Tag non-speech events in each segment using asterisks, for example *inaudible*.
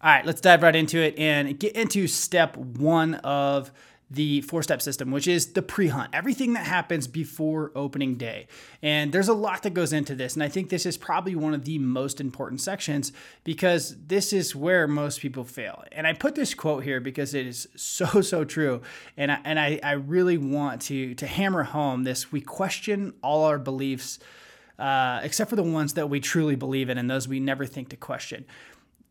All right, let's dive right into it and get into step one of the four step system, which is the pre hunt, everything that happens before opening day. And there's a lot that goes into this. And I think this is probably one of the most important sections because this is where most people fail. And I put this quote here because it is so, *laughs* so true. And I, and I, I really want to, to hammer home this we question all our beliefs. Uh, except for the ones that we truly believe in and those we never think to question.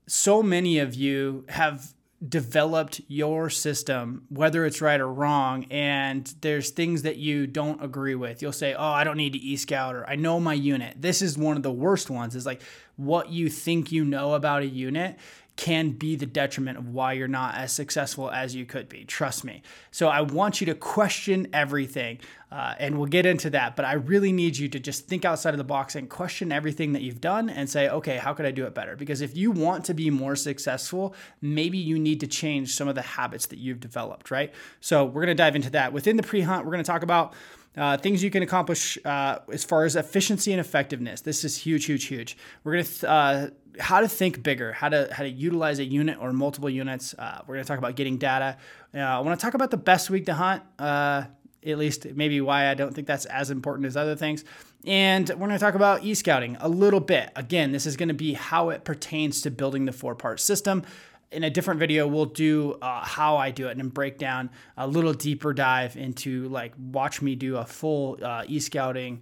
So many of you have developed your system, whether it's right or wrong, and there's things that you don't agree with. You'll say, Oh, I don't need to e scout, or I know my unit. This is one of the worst ones, is like what you think you know about a unit can be the detriment of why you're not as successful as you could be. Trust me. So I want you to question everything, uh, and we'll get into that. But I really need you to just think outside of the box and question everything that you've done and say, okay, how could I do it better? Because if you want to be more successful, maybe you need to change some of the habits that you've developed, right? So we're to dive into that. Within the pre hunt, we're to talk about uh, things you can accomplish uh, as far as efficiency and effectiveness. This is huge, huge, huge. We're gonna th- uh, how to think bigger, how to how to utilize a unit or multiple units. Uh, we're gonna talk about getting data. Uh, I want to talk about the best week to hunt. Uh, at least maybe why I don't think that's as important as other things. And we're going to talk about e scouting a little bit. Again, this is going to be how it pertains to building the four part system in a different video we'll do uh, how i do it and break down a little deeper dive into like watch me do a full uh, e-scouting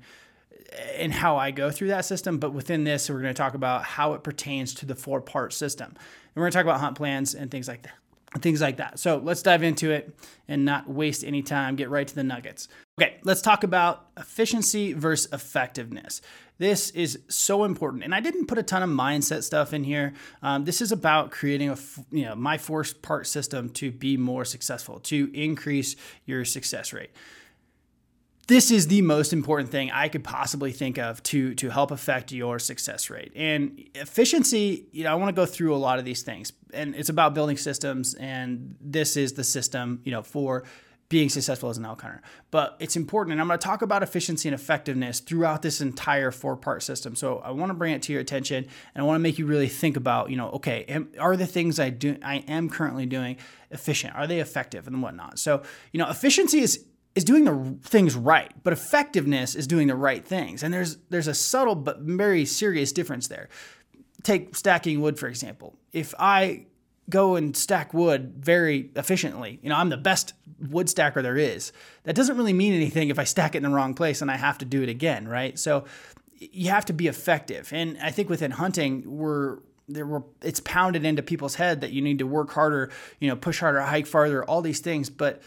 and how i go through that system. But within this we're going to talk about how it pertains to the four part system. And we're going to talk about hunt plans and things like that things like that so let's dive into it and not waste any time get right to the nuggets okay let's talk about efficiency versus effectiveness this is so important. And I didn't put a ton of mindset stuff in here. Um, this is about creating a, you know, my force part system to be more successful, to increase your success rate this is the most important thing I could possibly think of to to help affect your success rate. And efficiency, you know, I want to go through a lot of these things. And it's about building systems and this is the system, you know, for being successful as an elk hunter. But it's important, and I'm going to talk about efficiency and effectiveness throughout this entire four part system. So I want to bring it to your attention, and I want to make you really think about, you know, okay, am, are the things I do, I am currently doing efficient? Are they effective and whatnot? So you know, efficiency is is doing the things right, but effectiveness is doing the right things, and there's there's a subtle but very serious difference there. Take stacking wood for example. If I go and stack wood very efficiently. You know, I'm the best wood stacker there is. That doesn't really mean anything if I stack it in the wrong place and I have to do it again, right? So you have to be effective. And I think within hunting, we're there were it's pounded into people's head that you need to work harder, you know, push harder, hike farther, all these things, but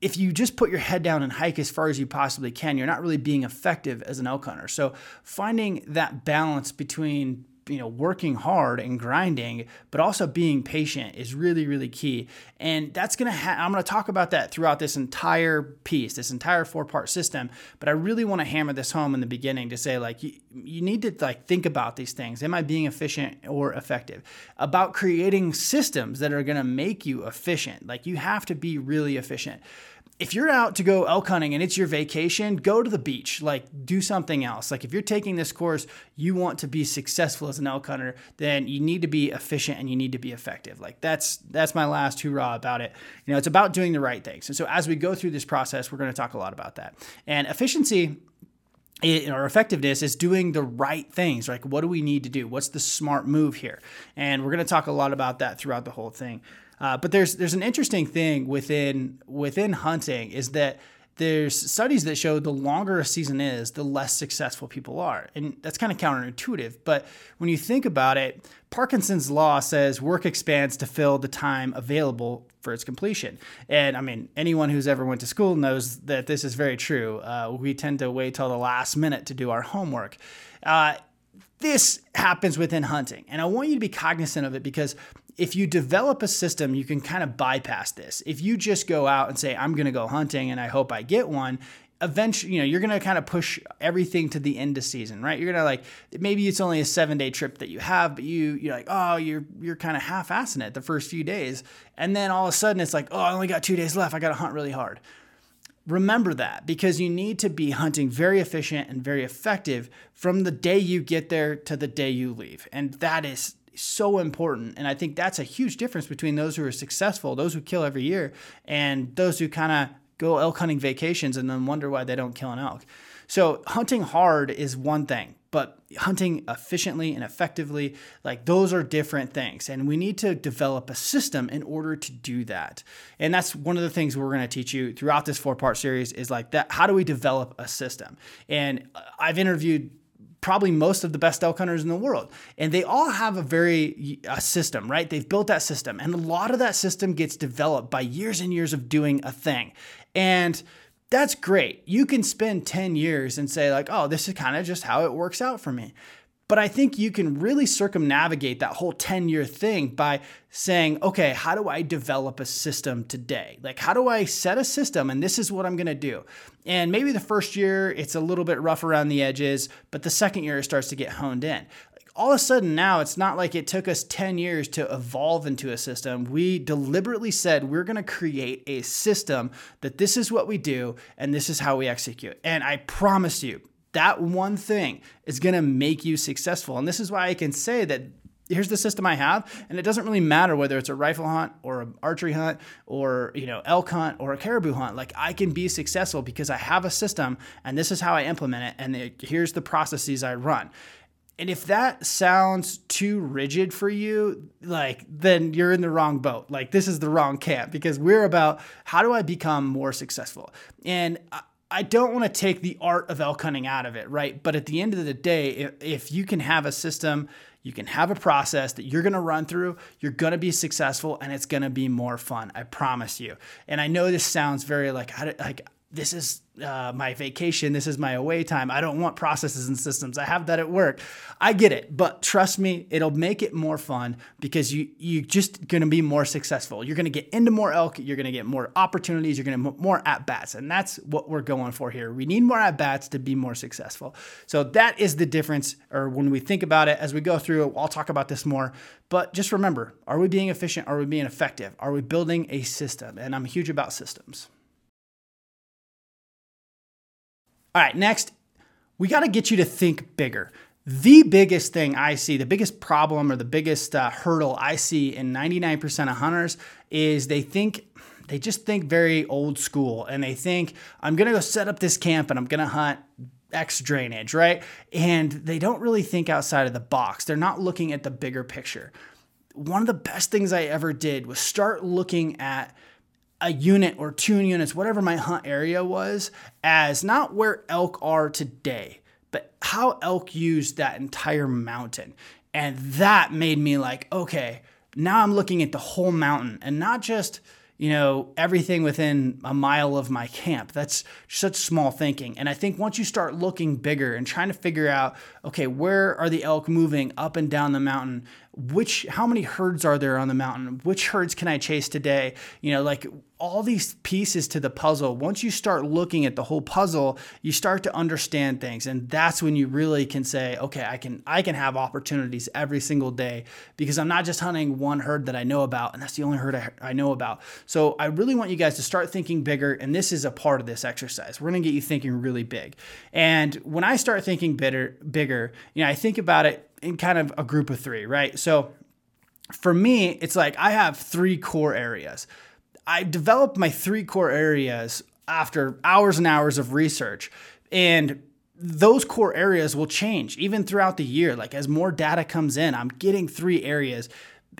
if you just put your head down and hike as far as you possibly can, you're not really being effective as an elk hunter. So finding that balance between you know working hard and grinding but also being patient is really really key. And that's gonna ha- i'm gonna talk about that throughout this entire piece this entire four part system but i really want to hammer this home in the beginning to say like you, you need to like think about these things. Am i being efficient or effective? About creating systems that are gonna make you efficient. Like you have to be really efficient if you're out to go elk hunting and it's your vacation, go to the beach. Like, do something else. Like, if you're taking this course, you want to be successful as an elk hunter, then you need to be efficient and you need to be effective. Like, that's that's my last hoorah about it. You know, it's about doing the right things. And so, as we go through this process, we're going to talk a lot about that. And efficiency or effectiveness is doing the right things. Like, what do we need to do? What's the smart move here? And we're going to talk a lot about that throughout the whole thing. Uh, but there's there's an interesting thing within within hunting is that there's studies that show the longer a season is, the less successful people are. And that's kind of counterintuitive. But when you think about it, Parkinson's law says work expands to fill the time available for its completion. And I mean, anyone who's ever went to school knows that this is very true. Uh, we tend to wait till the last minute to do our homework. Uh, this happens within hunting. And I want you to be cognizant of it because if you develop a system, you can kind of bypass this. If you just go out and say, I'm going to go hunting and I hope I get one, eventually, you know, you're going to kind of push everything to the end of season, right? You're going to like, maybe it's only a seven day trip that you have, but you, you're like, oh, you're, you're kind of half assing it the first few days. And then all of a sudden it's like, oh, I only got two days left. I got to hunt really hard. Remember that because you need to be hunting very efficient and very effective from the day you get there to the day you leave. And that is so important. And I think that's a huge difference between those who are successful, those who kill every year, and those who kind of go elk hunting vacations and then wonder why they don't kill an elk. So hunting hard is one thing, but hunting efficiently and effectively, like those are different things. And we need to develop a system in order to do that. And that's one of the things we're going to teach you throughout this four part series is like that. How do we develop a system? And uh, I've interviewed probably most of the best elk hunters in the world and they all have a very a system right they've built that system and a lot of that system gets developed by years and years of doing a thing and that's great. You can spend 10 years and say, like, oh, this is kind of just how it works out for me. But I think you can really circumnavigate that whole 10 year thing by saying, okay, how do I develop a system today? Like, how do I set a system and this is what I'm gonna do? And maybe the first year it's a little bit rough around the edges, but the second year it starts to get honed in all of a sudden now it's not like it took us 10 years to evolve into a system. We deliberately said we're going to create a system that this is what we do and this is how we execute. And I promise you, that one thing is going to make you successful. And this is why I can say that here's the system I have, and it doesn't really matter whether it's a rifle hunt or an archery hunt or you know elk hunt or a caribou hunt. Like I can be successful because I have a system, and this is how I implement it, and it, here's the processes I run. And if that sounds too rigid for you, like then you're in the wrong boat. Like this is the wrong camp because we're about how do I become more successful? And uh, I don't want to take the art of elk hunting out of it, right? But at the end of the day, if, if you can have a system, you can have a process that you're going to run through, you're going to be successful and it's going to be more fun. I promise you. And I know this sounds very like like this is uh, my vacation. This is my away time. I don't want processes and systems. I have that at work. I get it, but trust me, it'll make it more fun because you you're just to be more successful. You're to get into more elk. You're to get more opportunities. You're to get more at bats, and that's what we're going for here. We need more at bats to be more successful. So that is the difference. Or when we think about it as we go through, I'll talk about this more. But just remember: Are we being efficient? Are we being effective? Are we building a system? And I'm huge about systems. All right, next, we got to get you to think bigger. The biggest thing I see, the biggest problem or the biggest uh, hurdle I see in 99% of hunters is they think they just think very old school and they think I'm going to go set up this camp and I'm going to hunt X drainage, right? And they don't really think outside of the box. They're not looking at the bigger picture. One of the best things I ever did was start looking at a unit or two units, whatever my hunt area was, as not where elk are today, but how elk used that entire mountain. And that made me like, okay, now I'm looking at the whole mountain and not just, you know, everything within a mile of my camp. That's such small thinking. And I think once you start looking bigger and trying to figure out, okay, where are the elk moving up and down the mountain? Which how many herds are there on the mountain? Which herds can i chase today? You know like all these pieces to the puzzle. Once you start looking at the whole puzzle you start to understand things. And that's when you really can say okay i can i can have opportunities every single day because i'm not just hunting one herd that i know about and that's the only herd i, I know about. So i really want you guys to start thinking bigger and this is a part of this exercise. We're going to get you thinking really big. And when i start thinking bigger bigger you know i think about it in kind of a group of three, right? So for me, it's like I have three core areas. I developed my three core areas after hours and hours of research. And those core areas will change even throughout the year. Like as more data comes in, I'm getting three areas.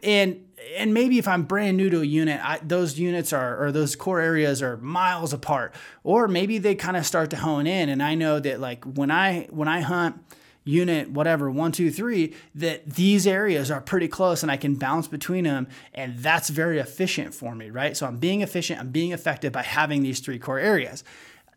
And and maybe if I'm brand new to a unit, I, those units are or those core areas are miles apart. Or maybe they kind of start to hone in and I know that like when I when I hunt unit, whatever, one, two, three, that these areas are pretty close and I can bounce between them. And that's very efficient for me, right? So I'm being efficient, I'm being effective by having these three core areas.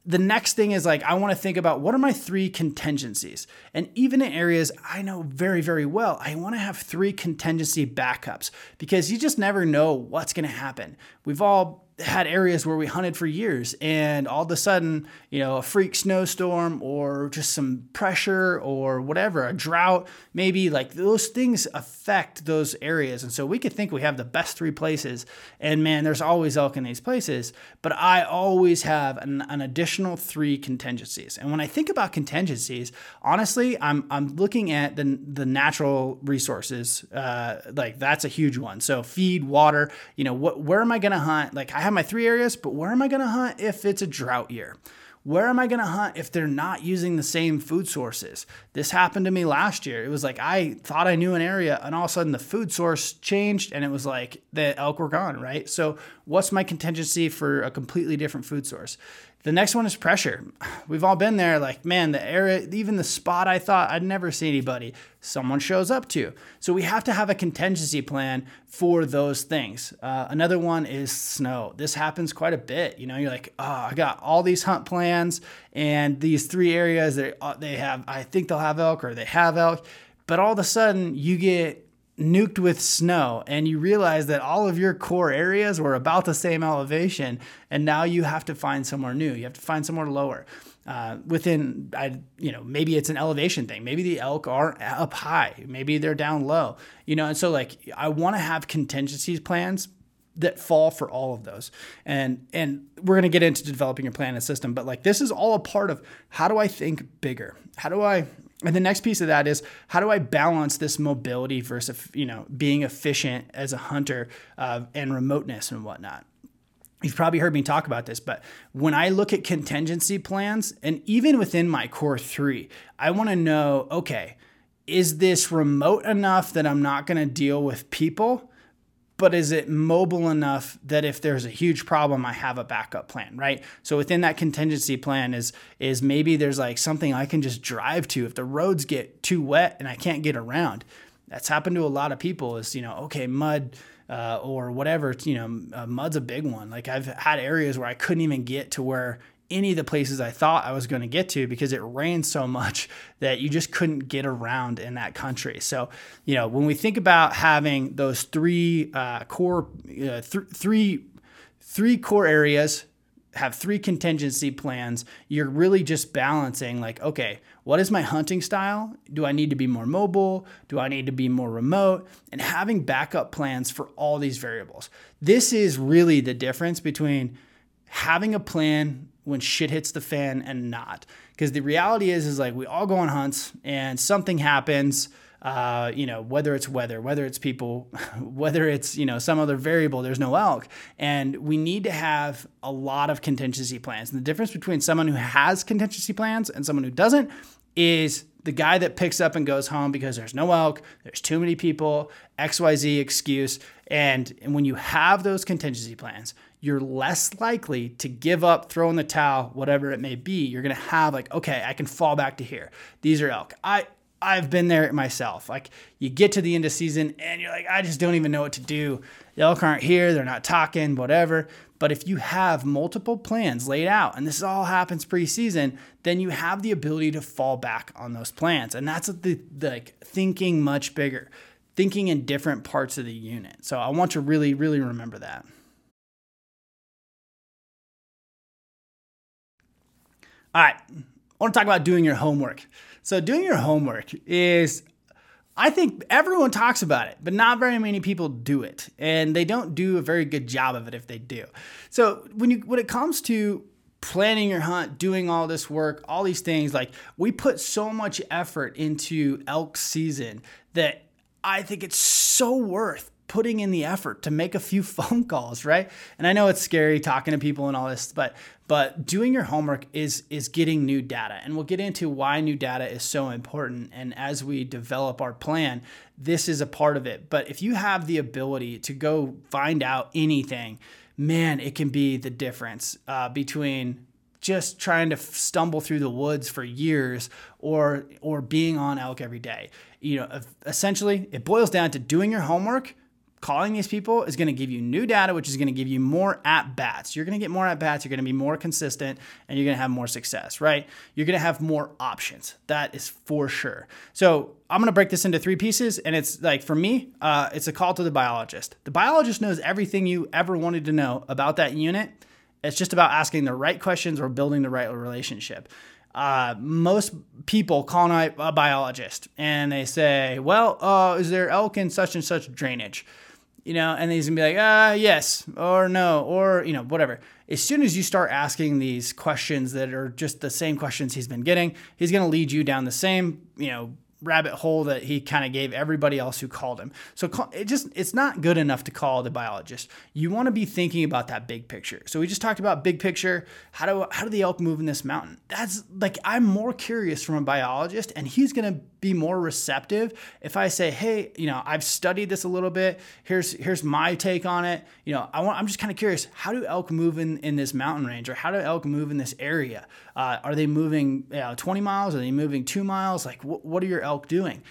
The next thing is like, I want to think about what are my three contingencies? And even in areas I know very, very well, I want to have three contingency backups because you just never know what's going to happen. We've all had areas where we hunted for years and all of a sudden, you know, a freak snowstorm or just some pressure or whatever, a drought, maybe like those things affect those areas. And so we could think we have the best three places and man, there's always elk in these places, but I always have an, an additional three contingencies. And when I think about contingencies, honestly, I'm, I'm looking at the, the natural resources. Uh, like that's a huge one. So feed, water, you know, what, where am I going to hunt? Like I have my three areas, but where am I going to hunt if it's a drought year? Where am I going to hunt if they're not using the same food sources? This happened to me last year. It was like I thought I knew an area, and all of a sudden the food source changed, and it was like the elk were gone, right? So, what's my contingency for a completely different food source? The next one is pressure. *sighs* We've all been there, like, man, the area, even the spot I thought I'd never see anybody, someone shows up to. So we have to have a contingency plan for those things. Uh, another one is snow. This happens quite a bit. You know, you're like, oh, I got all these hunt plans and these three areas that uh, they have, I think they'll have elk or they have elk. But all of a sudden, you get nuked with snow and you realize that all of your core areas were about the same elevation and now you have to find somewhere new. You have to find somewhere lower. Uh, within I, you know maybe it's an elevation thing. Maybe the elk are up high. Maybe they're down low. You know and so like i want to have contingencies plans that fall for all of those. And and we're going to get into developing your plan and system but like this is all a part of how do i think bigger? How do i and the next piece of that is how do I balance this mobility versus you know being efficient as a hunter uh, and remoteness and whatnot. You've probably heard me talk about this, but when I look at contingency plans, and even within my core three, I want to know okay, is this remote enough that I'm not going to deal with people? But is it mobile enough that if there's a huge problem i have a backup plan right? So within that contingency plan is is maybe there's like something i can just drive to if the roads get too wet and i can't get around. That's happened to a lot of people is you know okay mud uh, or whatever you know uh, mud's a big one. Like i've had areas where i couldn't even get to where any of the places I thought I was going to get to because it rained so much *laughs* that you just couldn't get around in that country. So, you know, when we think about having those three uh, core, uh, th- three, three core areas, have three contingency plans, you're really just balancing like, okay, what is my hunting style? Do I need to be more mobile? Do I need to be more remote? And having backup plans for all these variables. This is really the difference between having a plan when shit hits the fan and not. Because the reality is, is like we all go on hunts and something happens. Uh, you know, whether it's weather, whether it's people, *laughs* whether it's, you know, some other variable, there's no elk. And we need to have a lot of contingency plans. And the difference between someone who has contingency plans and someone who doesn't is the guy that picks up and goes home because there's no elk, there's too many people, XYZ excuse. And, and when you have those contingency plans, you're less likely to give up, throw in the towel, whatever it may be. You're gonna have like, okay, I can fall back to here. These are elk. I I've been there myself. Like you get to the end of season and you're like, I just don't even know what to do. The elk aren't here, they're not talking, whatever. But if you have multiple plans laid out, and this all happens preseason, then you have the ability to fall back on those plans. And that's the, the like thinking much bigger, thinking in different parts of the unit. So I want to really, really remember that. All right, I want to talk about doing your homework. So, doing your homework is, I think everyone talks about it, but not very many people do it, and they don't do a very good job of it if they do. So, when you when it comes to planning your hunt, doing all this work, all these things, like we put so much effort into elk season that I think it's so worth putting in the effort to make a few *laughs* phone calls, right? And I know it's scary talking to people and all this, but but doing your homework is is getting new data. And we'll get into why new data is so important and as we develop our plan, this is a part of it. But if you have the ability to go find out anything, man, it can be the difference uh, between just trying to stumble through the woods for years or or being on elk every day. You know, essentially it boils down to doing your homework calling these people is going to give you new data, which is going to give you more at bats. You're going to get more at bats. You're going to be more consistent and you're going to have more success, right? You're going to have more options. That is for sure. So I'm going to break this into three pieces. And it's like, for me, uh, it's a call to the biologist. The biologist knows everything you ever wanted to know about that unit. It's just about asking the right questions or building the right relationship uh, most people call a, biologist and they say, well, uh, is there elk in such and such drainage? You know, and he's gonna be like, ah, yes, or no, or, you know, whatever. As soon as you start asking these questions that are just the same questions he's been getting, he's gonna lead you down the same, you know, rabbit hole that he kind of gave everybody else who called him. So it just it's not good enough to call the biologist. You want to be thinking about that big picture. So we just talked about big picture. How do how do the elk move in this mountain? That's like I'm more curious from a biologist and he's to be more receptive if I say, "Hey, you know, I've studied this a little bit. Here's here's my take on it. You know, I want I'm just kind of curious, how do elk move in in this mountain range or how do elk move in this area? Uh, are they moving you know, 20 miles? Are they moving 2 miles? Like wh- what are your elk doing?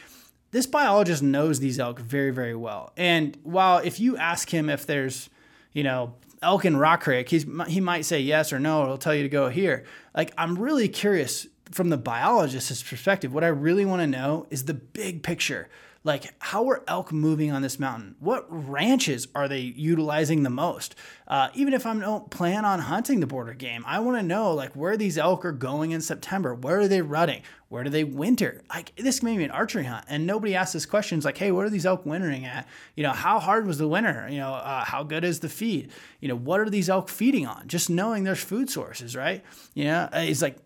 This biologist knows these elk very, very well. And while if you ask him if there's, you know, elk in Rock Creek, he's, he might say yes or no, or he'll tell you to go here. Like, I'm really curious from the biologist's perspective. What I really want to know is the big picture. Like, how are elk moving on this mountain? What ranches are they utilizing the most? Uh, even if I don't plan on hunting the border game, I want to know like where these elk are going in September. Where are they rutting? Where do they winter? Like this may be an archery hunt, and nobody asks this questions like, "Hey, what are these elk wintering at? You know, how hard was the winter? You know, uh, how good is the feed? You know, what are these elk feeding on? Just knowing there's food sources, right? You know, it's like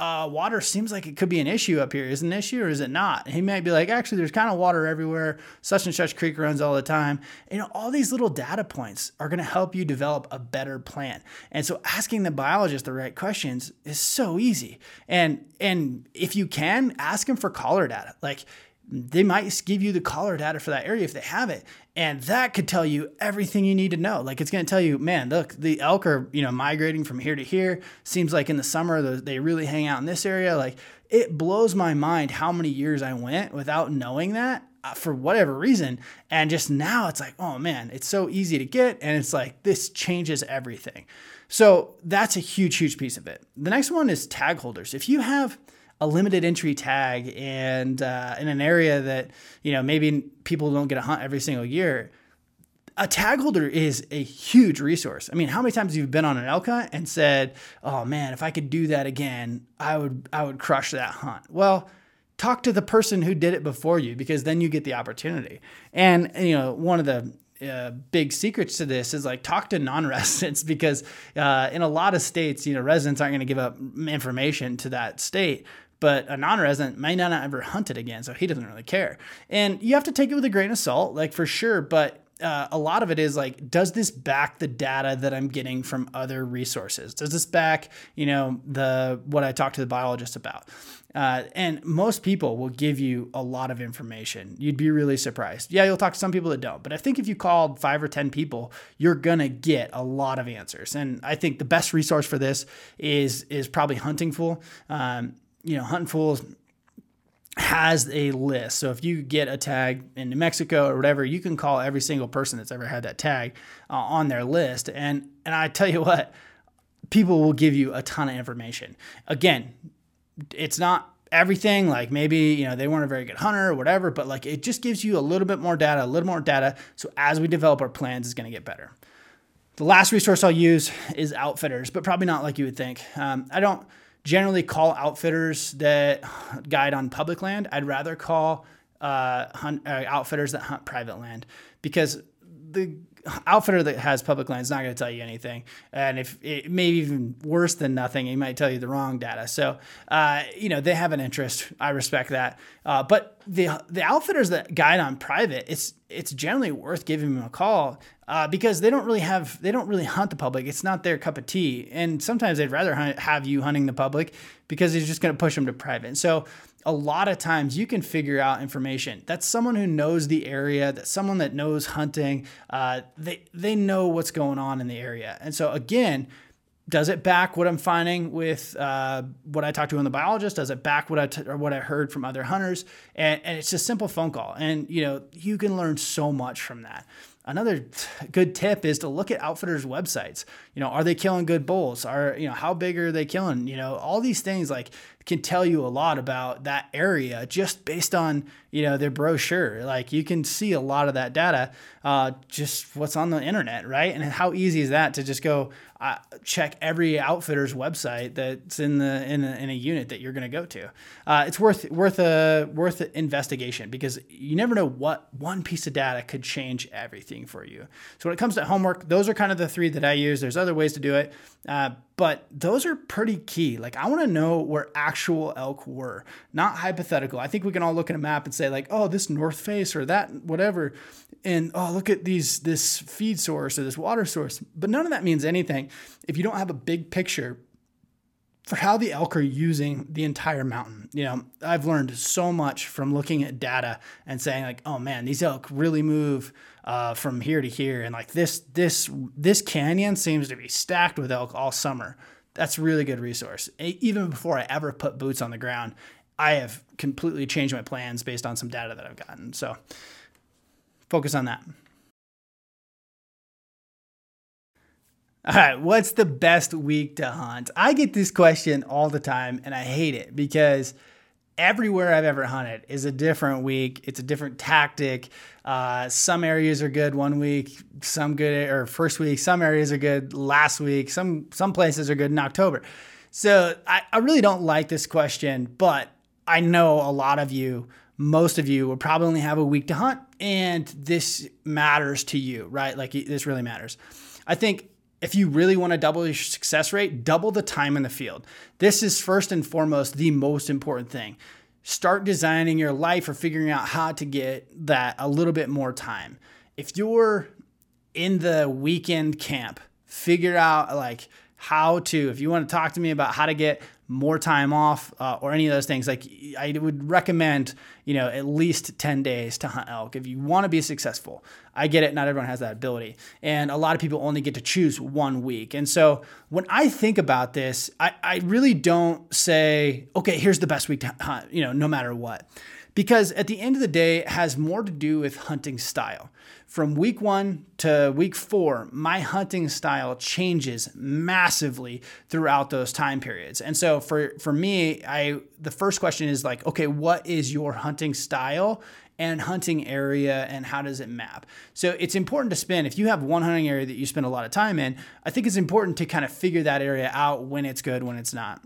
uh, water seems like it could be an issue up here. Is it an issue or is it not? he might be like, actually, there's kind of water everywhere. Such and such creek runs all the time. You know, all these little data points are going to help you develop a better plan. And so, asking the biologist the right questions is so easy. And and if you can, ask him for collar data. Like they might give you the collar data for that area if they have it and that could tell you everything you need to know. Like it's going to tell you man look the elk are you know migrating from here to here. Seems like in the summer they really hang out in this area. Like it blows my mind how many years i went without knowing that uh, for whatever reason. And just now it's like oh man it's so easy to get and it's like this changes everything. So that's a huge huge piece of it. The next one is tag holders. If you have a limited entry tag and uh, in an area that you know maybe people don't get a hunt every single year a tag holder is a huge resource. I mean, how many times have you been on an elk hunt and said, "Oh man, if I could do that again, I would I would crush that hunt." Well, talk to the person who did it before you because then you get the opportunity. And you know, one of the uh, big secrets to this is like talk to non-residents *laughs* because uh, in a lot of states, you know, residents aren't going to give up information to that state but a non-resident may not ever hunt it again, so he doesn't really care. And you have to take it with a grain of salt, like for sure. But uh, a lot of it is like, does this back the data that I'm getting from other resources? Does this back, you know, the what I talked to the biologist about? Uh, and most people will give you a lot of information. You'd be really surprised. Yeah, you'll talk to some people that don't, but I think if you called five or 10 people, you're gonna get a lot of answers. And I think the best resource for this is is probably Hunting Fool. Um, you know, Hunting Fools has a list. So if you get a tag in New Mexico or whatever, you can call every single person that's ever had that tag uh, on their list. And and I tell you what, people will give you a ton of information. Again, it's not everything like maybe you know they weren't a very good hunter or whatever but like it just gives you a little bit more data a little more data so as we develop our plans it's going to get better the last resource i'll use is outfitters but probably not like you would think um, i don't generally call outfitters that guide on public land. I'd rather call uh, hunt, uh, outfitters that hunt private land because the outfitter that has public land is not going to tell you anything. And if it maybe even worse than nothing, he might tell you the wrong data. So, uh, you know, they have an interest. I respect that. Uh, but the the outfitters that guide on private, it's it's generally worth giving them a call uh, because they don't really have they don't really hunt the public. It's not their cup of tea, and sometimes they'd rather hunt, have you hunting the public because it's just going to push them to private. So a lot of times you can figure out information. That's someone who knows the area. That's someone that knows hunting. Uh, they they know what's going on in the area, and so again does it back what I'm finding with uh, what I talked to on the biologist? Does it back what I t- or what I heard from other hunters? And, and it's a simple phone call, and you know you can learn so much from that. Another good tip is to look at outfitters' websites. You know, are they killing good bulls? Are you know how big are they killing? You know, all these things like can tell you a lot about that area just based on you know their brochure. Like you can see a lot of that data uh, just what's on the internet, right? And how easy is that to just go uh, check every outfitter's website that's in the in a, in a unit that you're going to go to. Uh, it's worth worth a worth investigation because you never know what one piece of data could change everything for you. So when it comes to homework, those are kind of the three that I use. There's other ways to do it, uh, but those are pretty key. Like I want to know where actual elk were, not hypothetical. I think we can all look at a map and say like, oh, this north face or that whatever, and oh, look at these this feed source or this water source. But none of that means anything if you don't have a big picture for how the elk are using the entire mountain. You know, I've learned so much from looking at data and saying like, oh man, these elk really move uh, from here to here, and like this this this canyon seems to be stacked with elk all summer. That's a really good resource. Even before I ever put boots on the ground, I have completely changed my plans based on some data that I've gotten. So focus on that. All right, what's the best week to hunt? I get this question all the time and I hate it because everywhere I've ever hunted is a different week. It's a different tactic. Uh, some areas are good one week, some good or first week. Some areas are good last week. Some some places are good in October. So I, I really don't like this question, but I know a lot of you, most of you, will probably only have a week to hunt, and this matters to you, right? Like this really matters. I think if you really want to double your success rate, double the time in the field. This is first and foremost the most important thing. Start designing your life or figuring out how to get that a little bit more time. If you're in the weekend camp, figure out like how to, if you want to talk to me about how to get more time off uh, or any of those things like i would recommend you know at least 10 days to hunt elk if you want to be successful. I get it not everyone has that ability and a lot of people only get to choose one week and so when i think about this i, I really don't say okay here's the best week to hunt you know no matter what because at the end of the day it has more to do with hunting style from week one to week four, my hunting style changes massively throughout those time periods. And so for, for me, I the first question is like, okay, what is your hunting style? and hunting area and how does it map. So it's important to spend, if you have one hunting area that you spend a lot of time in, I think it's important to kind of figure that area out when it's good, when it's not.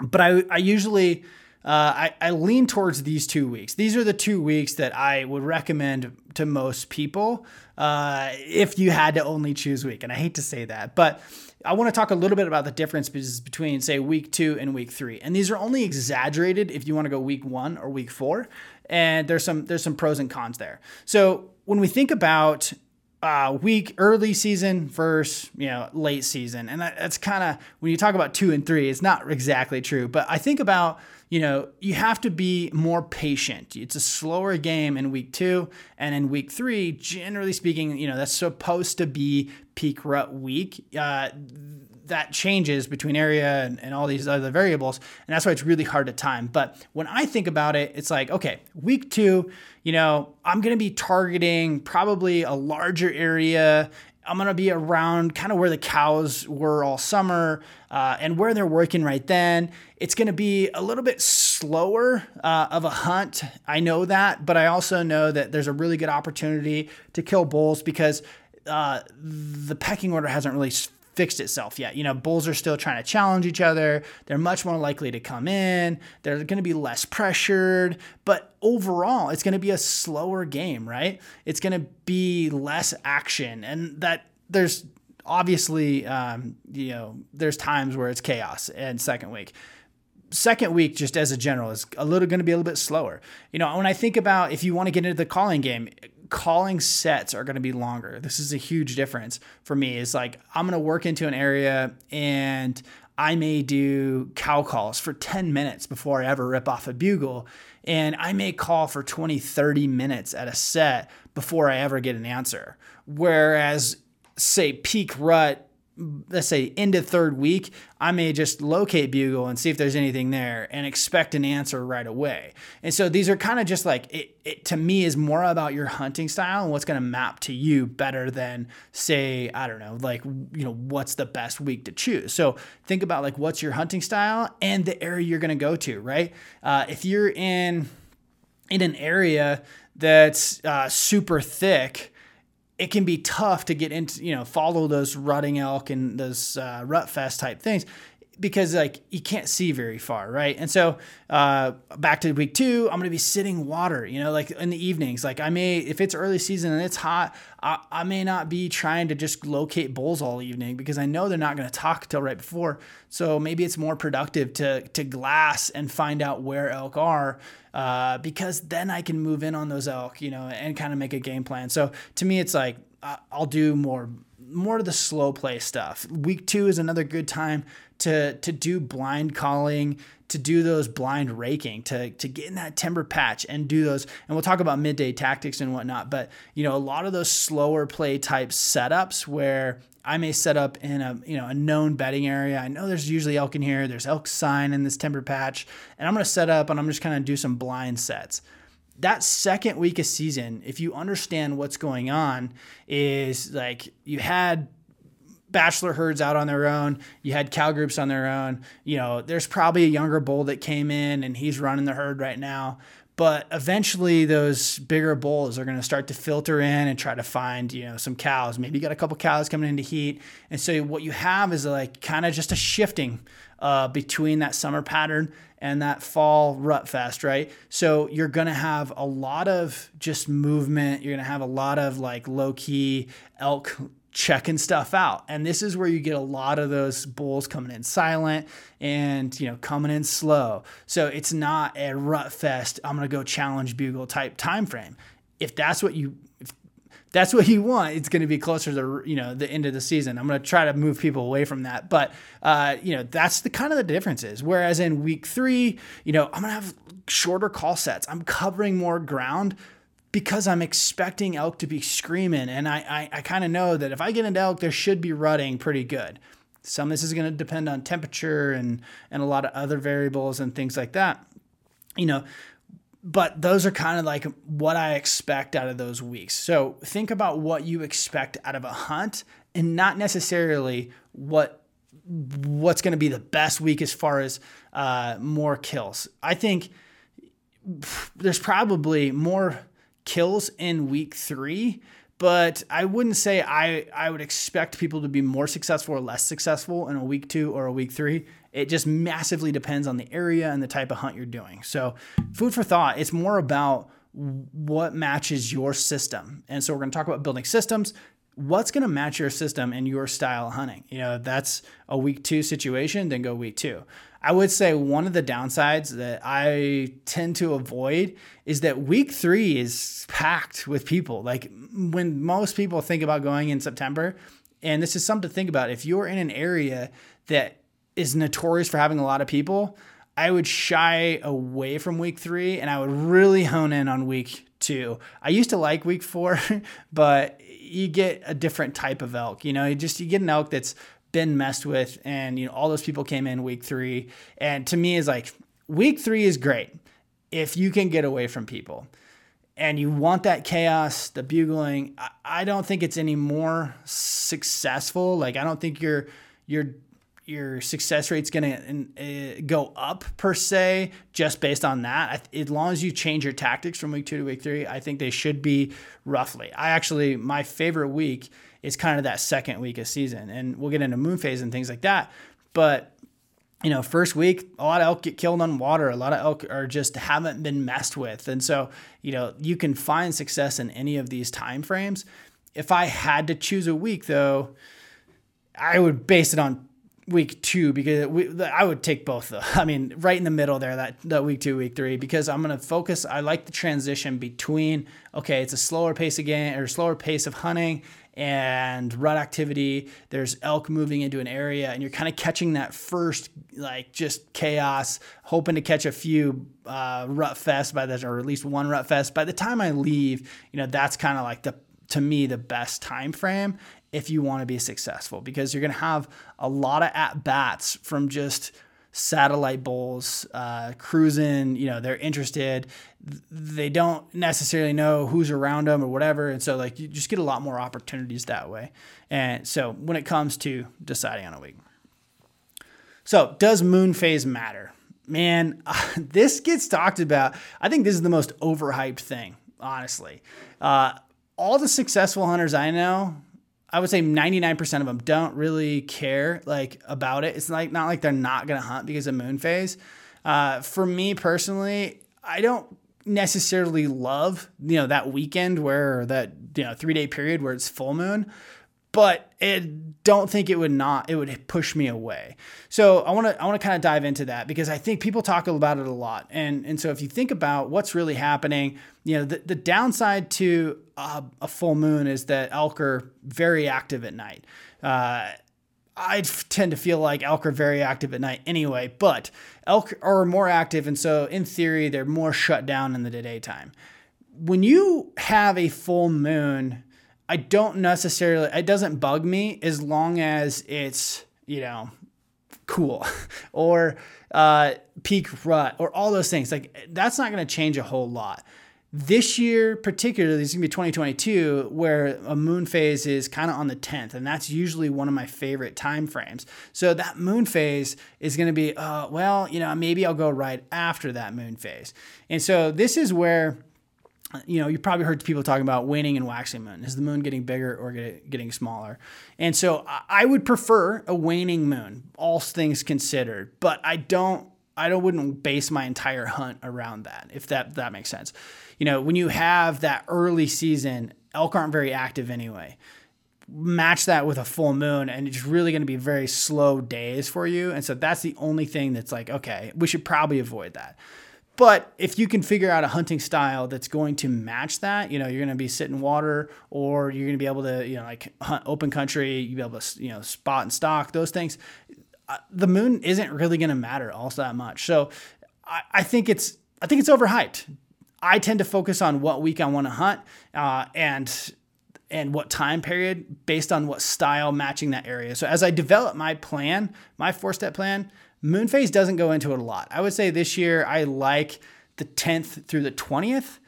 But I, I usually, uh, I, I lean towards these two weeks. These are the two weeks that I would recommend to most people uh, if you had to only choose week. And I hate to say that, but I want to talk a little bit about the difference between, say, week two and week three. And these are only exaggerated if you want to go week one or week four. And there's some there's some pros and cons there. So when we think about uh, week early season versus you know late season, and that, that's kind of when you talk about two and three, it's not exactly true. But I think about you know, you have to be more patient. It's a slower game in week two. And in week three, generally speaking, you know, that's supposed to be peak rut week. Uh, that changes between area and, and, all these other variables. And that's why it's really hard to time. But when I think about it, it's like, okay, week two, you know, I'm going to be targeting probably a larger area I'm to be around kind of where the cows were all summer uh, and where they're working right then. It's to be a little bit slower uh, of a hunt. I know that, but I also know that there's a really good opportunity to kill bulls because uh, the pecking order hasn't really fixed itself yet. You know, bulls are still trying to challenge each other. They're much more likely to come in. They're going to be less pressured, but overall, it's going to be a slower game, right? It's going to be less action, and that there's obviously, um, you know, there's times where it's chaos and second week second week just as a general is a little going to be a little bit slower you know when i think about if you want to get into the calling game calling sets are going to be longer. This is a huge difference for me. Is like I'm going to work into an area and I may do cow calls for 10 minutes before I ever rip off a bugle. And I may call for 20, 30 minutes at a set before I ever get an answer. Whereas, say, peak rut let's say into third week, I may just locate bugle and see if there's anything there and expect an answer right away. And so these are kind of just like it, it to me is more about your hunting style and what's going to map to you better than say I don't know like you know what's the best week to choose. So think about like what's your hunting style and the area you're going to go to. Right, uh, if you're in in an area that's uh, super thick it can be tough to get into, you know, follow those rutting elk and those uh, rut fest type things because like you can't see very far, right? And so uh, back to week two, I'm gonna be sitting water, you know, like in the evenings. Like I may, if it's early season and it's hot, I, I may not be trying to just locate bulls all evening because I know they're not gonna talk till right before. So maybe it's more productive to to glass and find out where elk are. Uh, because then I can move in on those elk, you know, and kind of make a game plan. So to me, it's like I'll do more more of the slow play stuff. Week two is another good time to to do blind calling, to do those blind raking, to to get in that timber patch and do those. And we'll talk about midday tactics and whatnot. But you know, a lot of those slower play type setups where I may set up in a you know a known bedding area. I know there's usually elk in here. There's elk sign in this timber patch, and I'm gonna set up and I'm just kind of do some blind sets that second week of season, if you understand what's going on, is like you had bachelor herds out on their own. You had cow groups on their own. You know, there's probably a younger bull that came in and he's running the herd right now. But eventually, those bigger bulls are going to start to filter in and try to find, you know, some cows. Maybe you got a couple cows coming into heat, and so what you have is like kind of just a shifting uh, between that summer pattern and that fall rut fest, right? So you're going to have a lot of just movement. You're going to have a lot of like low key elk checking stuff out. And this is where you get a lot of those bulls coming in silent and, you know, coming in slow. So it's not a rut fest, I'm going to go challenge bugle type time frame. If that's what you that's what you want, it's going to be closer to, you know, the end of the season. I'm going to try to move people away from that. But, uh, you know, that's the kind of the differences. Whereas in week three, you know, I'm going to have shorter call sets. I'm covering more ground because I'm expecting elk to be screaming. And I, I, I kind of know that if I get into elk, there should be rutting pretty good. Some of this is going to depend on temperature and, and a lot of other variables and things like that. You know, but those are kind of like what I expect out of those weeks. So think about what you expect out of a hunt and not necessarily what what's going to be the best week as far as uh, more kills. I think there's probably more kills in week three, but I wouldn't say I, I would expect people to be more successful or less successful in a week two or a week three. It just massively depends on the area and the type of hunt you're doing. So, food for thought, it's more about what matches your system. And so, we're going to talk about building systems. What's going to match your system and your style of hunting? You know, that's a week two situation, then go week two. I would say one of the downsides that I tend to avoid is that week three is packed with people. Like when most people think about going in September, and this is something to think about. If you're in an area that is notorious for having a lot of people, I would shy away from week three and I would really hone in on week two. I used to like week four, *laughs* but you get a different type of elk. You know, you just you get an elk that's been messed with and you know all those people came in week 3 and to me is like week 3 is great if you can get away from people. And you want that chaos the bugling. I, don't think it's any more successful. Like i don't think your your your success rate's going to uh, go up per se just based on that as long as you change your tactics from week 2 to week 3 i think they should be roughly i actually my favorite week is kind of that second week of season. And we'll get into moon phase and things like that. But you know, first week, a lot of elk get killed on water. A lot of elk are just haven't been messed with. And so, you know, you can find success in any of these time frames. If I had to choose a week though, I would base it on week two because we, I would take both though. *laughs* I mean, right in the middle there, that, that week two, week three, because I'm going to focus. I like the transition between, okay, it's a slower pace again or slower pace of hunting and rut activity. There's elk moving into an area, and you're kind of catching that first, like just chaos, hoping to catch a few uh, rut fest by the, or at least one rut fest. By the time I leave, you know, that's kind of like the, to me, the best time frame if you want to be successful because you're going to have a lot of at bats from just satellite bulls uh, cruising. You know, they're interested. They don't necessarily know who's around them or whatever, and so like you just get a lot more opportunities that way. And so when it comes to deciding on a week, so does moon phase matter? Man, *laughs* this gets talked about. I think this is the most overhyped thing, honestly. Uh, all the successful hunters I know I would say 99% of them don't really care like about it. It's like not like they're not going to hunt because of moon phase. Uh, for me personally, I don't necessarily love, you know, that weekend where that, you know, 3-day period where it's full moon, but it don't think it would not it would push me away. So I want to I want to kind of dive into that because I think people talk about it a lot. And and so if you think about what's really happening, you know, the, the downside to a, a full moon is that elk are very active at night. Uh, I tend to feel like elk are very active at night anyway, but elk are more active, and so in theory, they're more shut down in the daytime. When you have a full moon, I don't necessarily, it doesn't bug me as long as it's, you know, cool *laughs* or uh, peak rut or all those things. Like, that's not going to change a whole lot. This year, particularly, is going to be 2022, where a moon phase is kind of on the 10th, and that's usually one of my favorite time frames. So that moon phase is going to be, uh, well, you know, maybe I'll go right after that moon phase. And so this is where you know, you probably heard people talking about waning and waxing moon. Is the moon getting bigger or getting smaller? And so I would prefer a waning moon, all things considered. But I don't, I don't wouldn't base my entire hunt around that. If that that makes sense. You know, when you have that early season, elk aren't very active anyway. Match that with a full moon, and it's really going to be very slow days for you. And so that's the only thing that's like, okay, we should probably avoid that. But if you can figure out a hunting style that's going to match that, you know, you're going to be sitting water or you're going to be able to, you know, like hunt open country, you be able to, you know, spot and stalk those things. Uh, the moon isn't really going to matter also that much. So I, I, think it's, I think it's overhyped. I tend to focus on what week I want to hunt uh, and and what time period based on what style matching that area. So as I develop my plan, my four step plan, Moon phase doesn't go into it a lot. I would say this year I like the 10th through the 20th,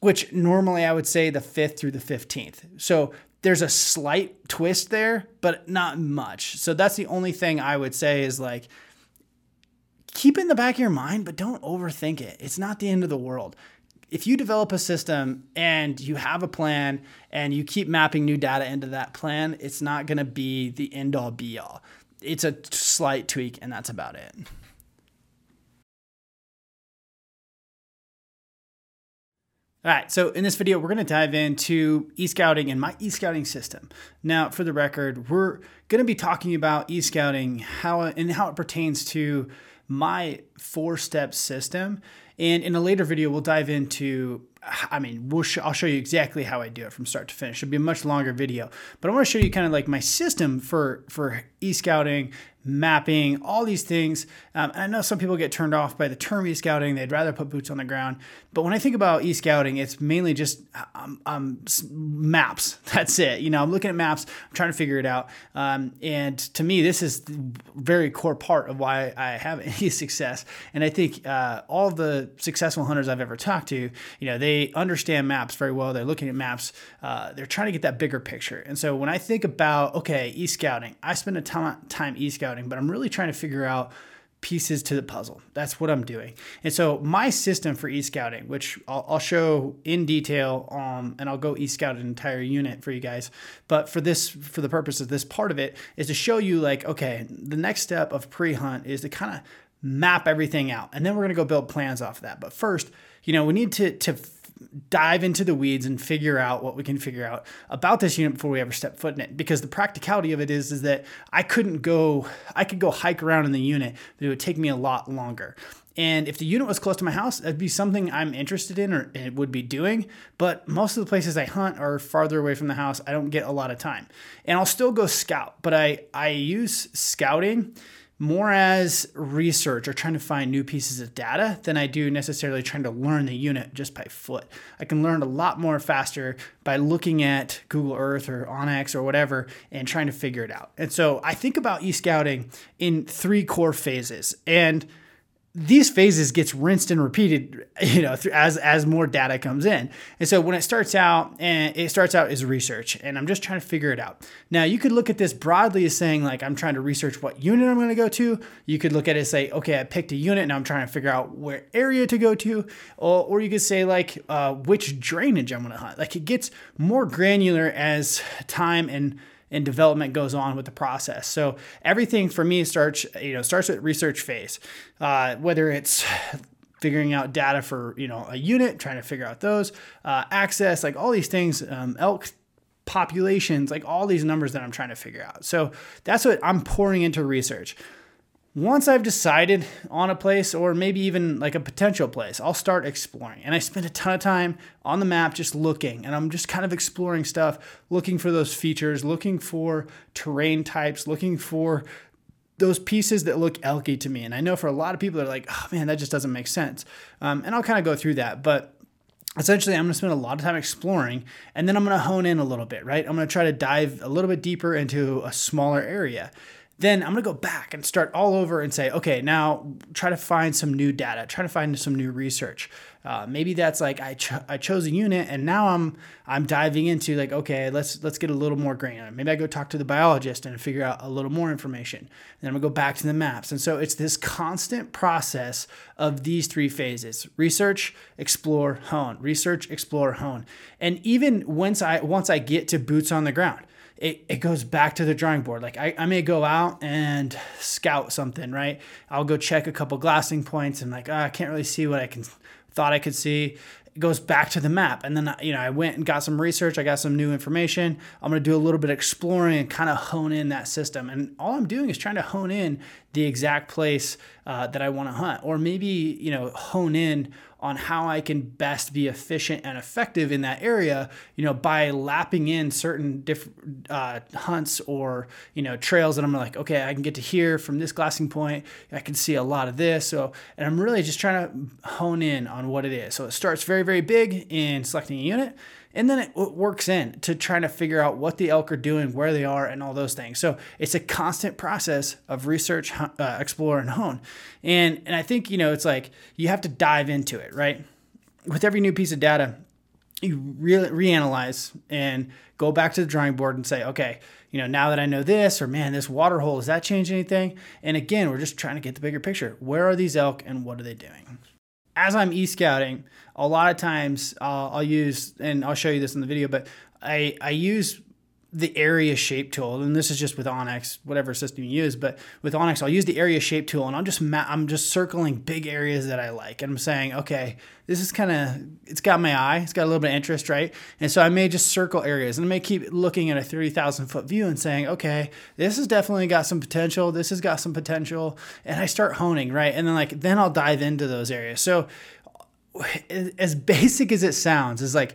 which normally I would say the 5th through the 15th. So there's a slight twist there, but not much. So that's the only thing I would say is like keep in the back of your mind, but don't overthink it. It's not the end of the world. If you develop a system and you have a plan and you keep mapping new data into that plan, it's not going to be the end all be all it's a slight tweak, and that's about it. All right, so in this video, we're gonna dive into e-scouting and my e-scouting system. Now, for the record, we're gonna be talking about e-scouting how and how it pertains to my four-step system. And in a later video, we'll dive into I mean, we'll sh- I'll show you exactly how I do it from start to finish. It'll be a much longer video, but I want to show you kind of like my system for for e-scouting mapping, all these things. Um, I know some people get turned off by the term e-scouting. They'd rather put boots on the ground. But when I think about e-scouting, it's mainly just um, um, maps. *laughs* That's it. You know, I'm looking at maps, I'm trying to figure it out. Um, and to me, this is very core part of why I have *laughs* any success. And I think uh, all the successful hunters I've ever talked to, you know, they understand maps very well. They're looking at maps. Uh, they're trying to get that bigger picture. And so when I think about, okay, e-scouting, I spend a ton of time e-scouting but I'm really trying to figure out pieces to the puzzle. That's what I'm doing. And so my system for e-scouting, which I'll, I'll show in detail, um, and I'll go e-scout an entire unit for you guys. But for this, for the purpose of this part of it, is to show you like, okay, the next step of pre-hunt is to kind of map everything out, and then we're gonna go build plans off of that. But first, you know, we need to to dive into the weeds and figure out what we can figure out about this unit before we ever step foot in it. Because the practicality of it is is that I couldn't go I could go hike around in the unit but it would take me a lot longer. And if the unit was close to my house that'd be something I'm interested in or it would be doing. But most of the places I hunt are farther away from the house. I don't get a lot of time. And I'll still go scout but I I use scouting more as research or trying to find new pieces of data than I do necessarily trying to learn the unit just by foot. I can learn a lot more faster by looking at Google Earth or onX or whatever and trying to figure it out. And so I think about e-scouting in three core phases. And these phases gets rinsed and repeated, you know, as as more data comes in. And so when it starts out, and it starts out as research, and I'm just trying to figure it out. Now you could look at this broadly as saying like I'm trying to research what unit I'm going to go to. You could look at it and say, okay, I picked a unit, and I'm trying to figure out where area to go to, or, or you could say like uh, which drainage I'm going to hunt. Like it gets more granular as time and and development goes on with the process. So everything for me starts, you know, starts with research phase, uh, whether it's figuring out data for you know a unit, trying to figure out those uh, access, like all these things, um, elk populations, like all these numbers that I'm trying to figure out. So that's what I'm pouring into research once I've decided on a place or maybe even like a potential place, I'll start exploring. And I spend a ton of time on the map just looking and I'm just kind of exploring stuff, looking for those features, looking for terrain types, looking for those pieces that look elky to me. And I know for a lot of people, they're like, oh man, that just doesn't make sense. Um, and I'll kind of go through that. But essentially i'm going to spend a lot of time exploring and then i'm going to hone in a little bit right i'm going to try to dive a little bit deeper into a smaller area then I'm going to go back and start all over and say, okay, now try to find some new data, try to find some new research. Uh, maybe that's like I, I chose a unit and now I'm I'm diving into like okay let's let's get a little more granular. Maybe I go talk to the biologist and figure out a little more information. then I'm gonna go back to the maps. And so it's this constant process of these three phases: research, explore, hone. Research, explore, hone. And even once I once I get to boots on the ground, it, it goes back to the drawing board. Like I, I may go out and scout something, right? I'll go check a couple glassing points and like, oh, I can't really see what I can thought I could see it goes back to the map. And then, you know, I went and got some research. I got some new information. I'm going to do a little bit of exploring and kind of hone in that system. And all I'm doing is trying to hone in the exact place uh, that I want to hunt, or maybe, you know, hone in on how I can best be efficient and effective in that area, you know, by lapping in certain different uh, hunts or, you know, trails that I'm like, okay, I can get to here from this glassing point. I can see a lot of this. So, and I'm really just trying to hone in on what it is. So it starts very, very big in selecting a unit and then it works in to trying to figure out what the elk are doing, where they are, and all those things. So it's a constant process of research, uh, explore, and hone. And and I think you know it's like you have to dive into it, right? With every new piece of data, you really reanalyze and go back to the drawing board and say, okay, you know, now that I know this, or man, this water hole, does that change anything? And again, we're just trying to get the bigger picture. Where are these elk and what are they doing? as I'm e-scouting, a lot of times uh, I'll use, and I'll show you this in the video, but I, I use the area shape tool, and this is just with onX, whatever system you use. But with onX, I'll use the area shape tool, and I'm just ma- I'm just circling big areas that I like, and I'm saying, okay, this is kind of it's got my eye, it's got a little bit of interest, right? And so I may just circle areas, and I may keep looking at a thirty thousand foot view and saying, okay, this has definitely got some potential, this has got some potential, and I start honing, right? And then like then I'll dive into those areas. So as basic as it sounds, is like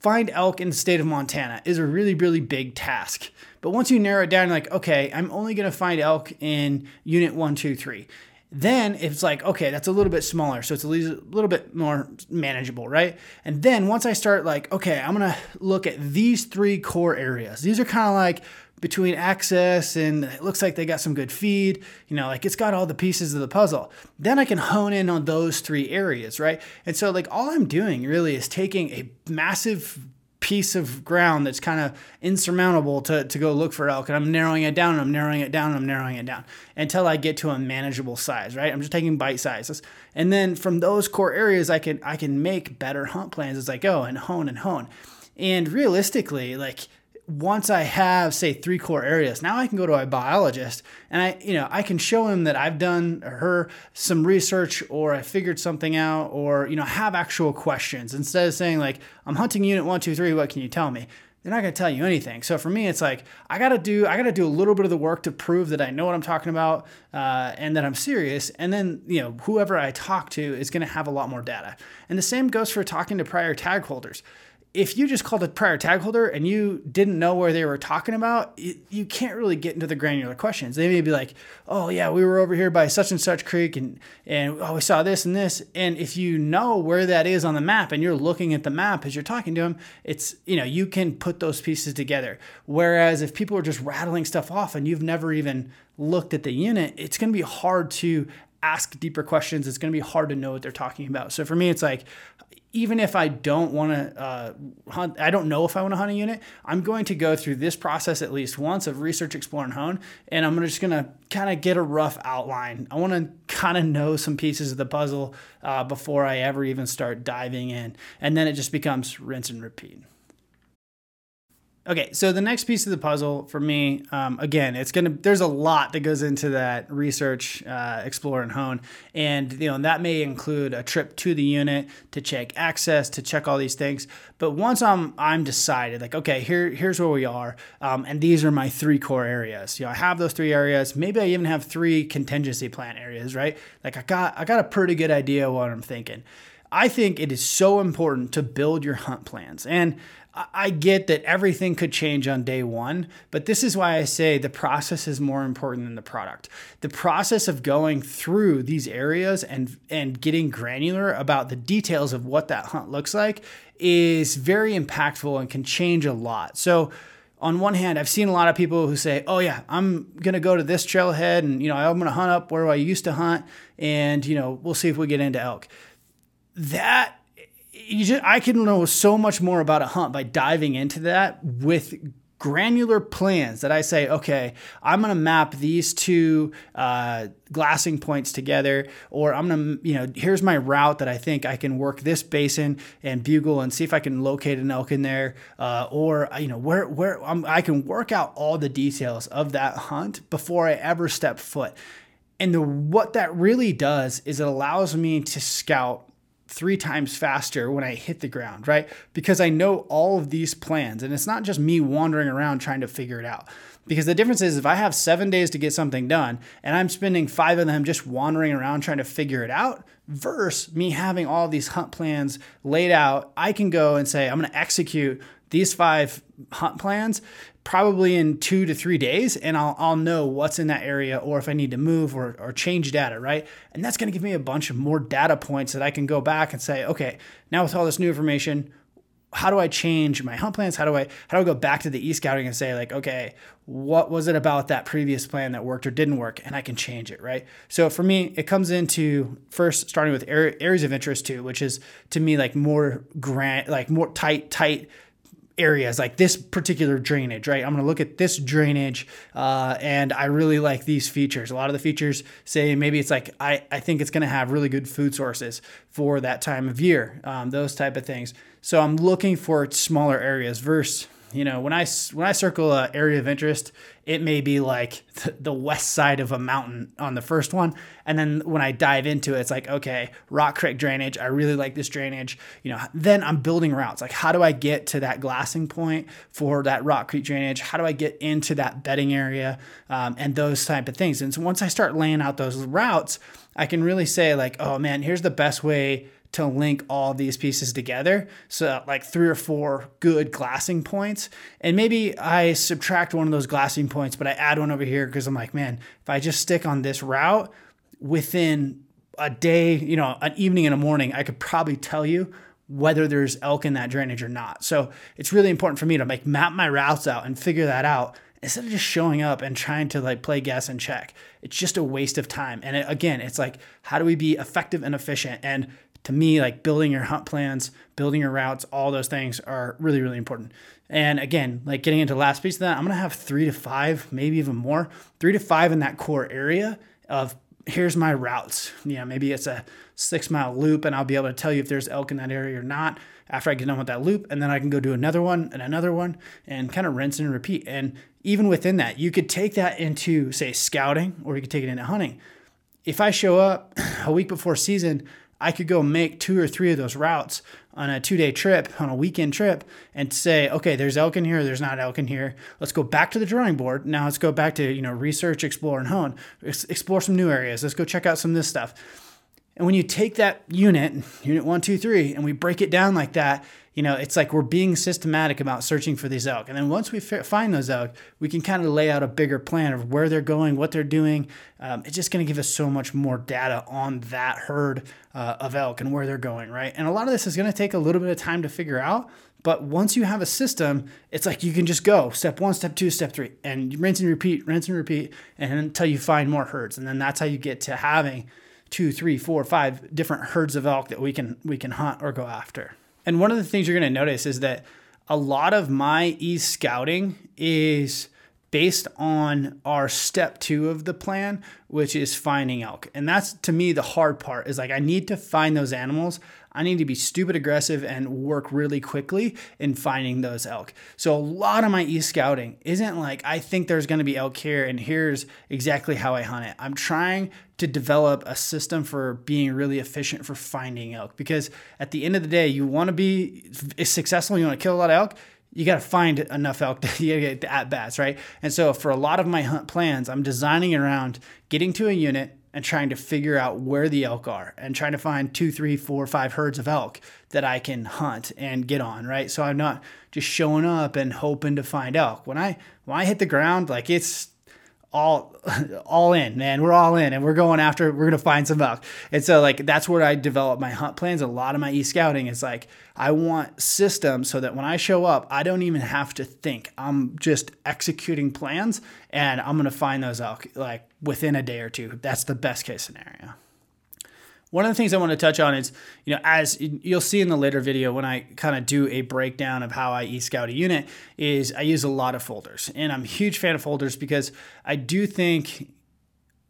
find elk in the state of Montana is a really, really big task. But once you narrow it down, you're like, okay, I'm only going to find elk in unit one, two, three. Then it's like, okay, that's a little bit smaller. So it's a little bit more manageable, right? And then once I start, like, okay, I'm going to look at these three core areas. These are kind of like between access and it looks like they got some good feed, you know, like it's got all the pieces of the puzzle. Then I can hone in on those three areas, right? And so, like, all I'm doing really is taking a massive piece of ground that's kind of insurmountable to, to go look for elk. And I'm narrowing it down and I'm narrowing it down and I'm narrowing it down until I get to a manageable size, right? I'm just taking bite sizes. And then from those core areas, I can I can make better hunt plans as I go and hone and hone. And realistically, like once I have, say, three core areas, now I can go to a biologist and I, you know, I can show him that I've done her some research or I figured something out or, you know, have actual questions instead of saying like, I'm hunting unit one, two, three, what can you tell me? They're not going to tell you anything. So for me, it's like I got to do I got to do a little bit of the work to prove that I know what I'm talking about uh, and that I'm serious. And then you know whoever I talk to is going to have a lot more data. And the same goes for talking to prior tag holders if you just called a prior tag holder and you didn't know where they were talking about, you, you can't really get into the granular questions. They may be like, "Oh yeah, we were over here by such and such creek, and and oh we saw this and this." And if you know where that is on the map and you're looking at the map as you're talking to them, it's you know you can put those pieces together. Whereas if people are just rattling stuff off and you've never even looked at the unit, it's going to be hard to ask deeper questions. It's going to be hard to know what they're talking about. So for me, it's like even if I don't want to uh, hunt, I don't know if I want to hunt a unit, I'm going to go through this process at least once of research, explore, and hone. And I'm just going to kind of get a rough outline. I want to kind of know some pieces of the puzzle uh, before I ever even start diving in. And then it just becomes rinse and repeat. Okay, so the next piece of the puzzle for me, um, again, it's gonna. There's a lot that goes into that research, uh, explore, and hone, and you know that may include a trip to the unit to check access, to check all these things. But once I'm I'm decided, like okay, here here's where we are, um, and these are my three core areas. You know, I have those three areas. Maybe I even have three contingency plan areas, right? Like I got I got a pretty good idea what I'm thinking. I think it is so important to build your hunt plans. And I get that everything could change on day one, but this is why I say the process is more important than the product. The process of going through these areas and and getting granular about the details of what that hunt looks like is very impactful and can change a lot. So on one hand, I've seen a lot of people who say, "Oh yeah, I'm gonna go to this trailhead, and you know I'm gonna hunt up where I used to hunt, and you know we'll see if we get into elk." That you just, I can know so much more about a hunt by diving into that with granular plans that I say, okay, I'm going to map these two uh, glassing points together, or I'm going to, you know, here's my route that I think I can work this basin and bugle and see if I can locate an elk in there, uh, or you know, where where I'm, I can work out all the details of that hunt before I ever step foot. And the, what that really does is it allows me to scout three times faster when I hit the ground, right? Because I know all of these plans and it's not just me wandering around trying to figure it out. Because the difference is if I have seven days to get something done and I'm spending five of them just wandering around trying to figure it out, versus me having all these hunt plans laid out, I can go and say, I'm going to execute these five hunt plans probably in two to three days and I'll, I'll know what's in that area or if I need to move or, or change data, right? And that's going to give me a bunch of more data points that I can go back and say, okay, now with all this new information, how do I change my hunt plans? How do I how do I go back to the e scouting and say like, okay, what was it about that previous plan that worked or didn't work, and I can change it, right? So for me, it comes into first starting with areas of interest too, which is to me like more grant, like more tight, tight areas like this particular drainage right? I'm going to look at this drainage uh, and i really like these features. A lot of the features say maybe it's like i, I think it's going to have really good food sources for that time of year um, those type of things. So i'm looking for smaller areas versus you know, when I when I circle an area of interest, it may be like *laughs* the west side of a mountain on the first one, and then when I dive into it, it's like okay, Rock Creek drainage. I really like this drainage. You know, then I'm building routes. Like, how do I get to that glassing point for that Rock Creek drainage? How do I get into that bedding area um, and those type of things? And so once I start laying out those routes, I can really say like, oh man, here's the best way to link all these pieces together. So, like three or four good glassing points. And maybe I subtract one of those glassing points, but I add one over here because I'm like, man, if I just stick on this route within a day, you know, an evening and a morning, I could probably tell you whether there's elk in that drainage or not. So, it's really important for me to like map my routes out and figure that out instead of just showing up and trying to like play guess and check. It's just a waste of time. And it, again, it's like, how do we be effective and efficient? And to me, like building your hunt plans, building your routes, all those things are really, really important. And again, like getting into the last piece of that, I'm gonna have three to five, maybe even more, three to five in that core area of here's my routes. You know, maybe it's a six mile loop and I'll be able to tell you if there's elk in that area or not after I get done with that loop. And then I can go do another one and another one and kind of rinse and repeat. And even within that, you could take that into, say, scouting or you could take it into hunting. If I show up *clears throat* a week before season, I could go make two or three of those routes on a two day trip, on a weekend trip, and say, okay, there's elk in here, there's not elk in here. Let's go back to the drawing board. Now let's go back to, you know, research, explore, and hone. Explore some new areas. Let's go check out some of this stuff. And when you take that unit, unit one, two, three, and we break it down like that, you know, it's like we're being systematic about searching for these elk. And then once we find those elk, we can kind of lay out a bigger plan of where they're going, what they're doing. Um, it's just going to give us so much more data on that herd uh, of elk and where they're going, right? And a lot of this is going to take a little bit of time to figure out. But once you have a system, it's like you can just go step one, step two, step three, and rinse and repeat, rinse and repeat, and until you find more herds. And then that's how you get to having two, three, four, five different herds of elk that we can we can hunt or go after. And one of the things you're going to notice is that a lot of my e scouting is based on our step two of the plan, which is finding elk. And that's to me the hard part is like I need to find those animals. I need to be stupid aggressive and work really quickly in finding those elk. So a lot of my e scouting isn't like I think there's going to be elk here and here's exactly how I hunt it. I'm trying to develop a system for being really efficient for finding elk because at the end of the day, you want to be successful, you want to kill a lot of elk you got to find enough elk *laughs* to get the at bats, right? And so for a lot of my hunt plans, I'm designing around getting to a unit and trying to figure out where the elk are and trying to find two, three, four, five herds of elk that I can hunt and get on, right? So I'm not just showing up and hoping to find elk. When I when I hit the ground, like it's all *laughs* all in, man. We're all in and we're going after we're gonna find some elk. And so like that's where I develop my hunt plans. A lot of my e-scouting is like I want systems so that when I show up, I don't even have to think. I'm just executing plans and I'm gonna find those elk like within a day or two. That's the best case scenario. One of the things I want to touch on is, you know, as you'll see in the later video when I kind of do a breakdown of how I e-scout a unit, is I use a lot of folders. And I'm a huge fan of folders because I do think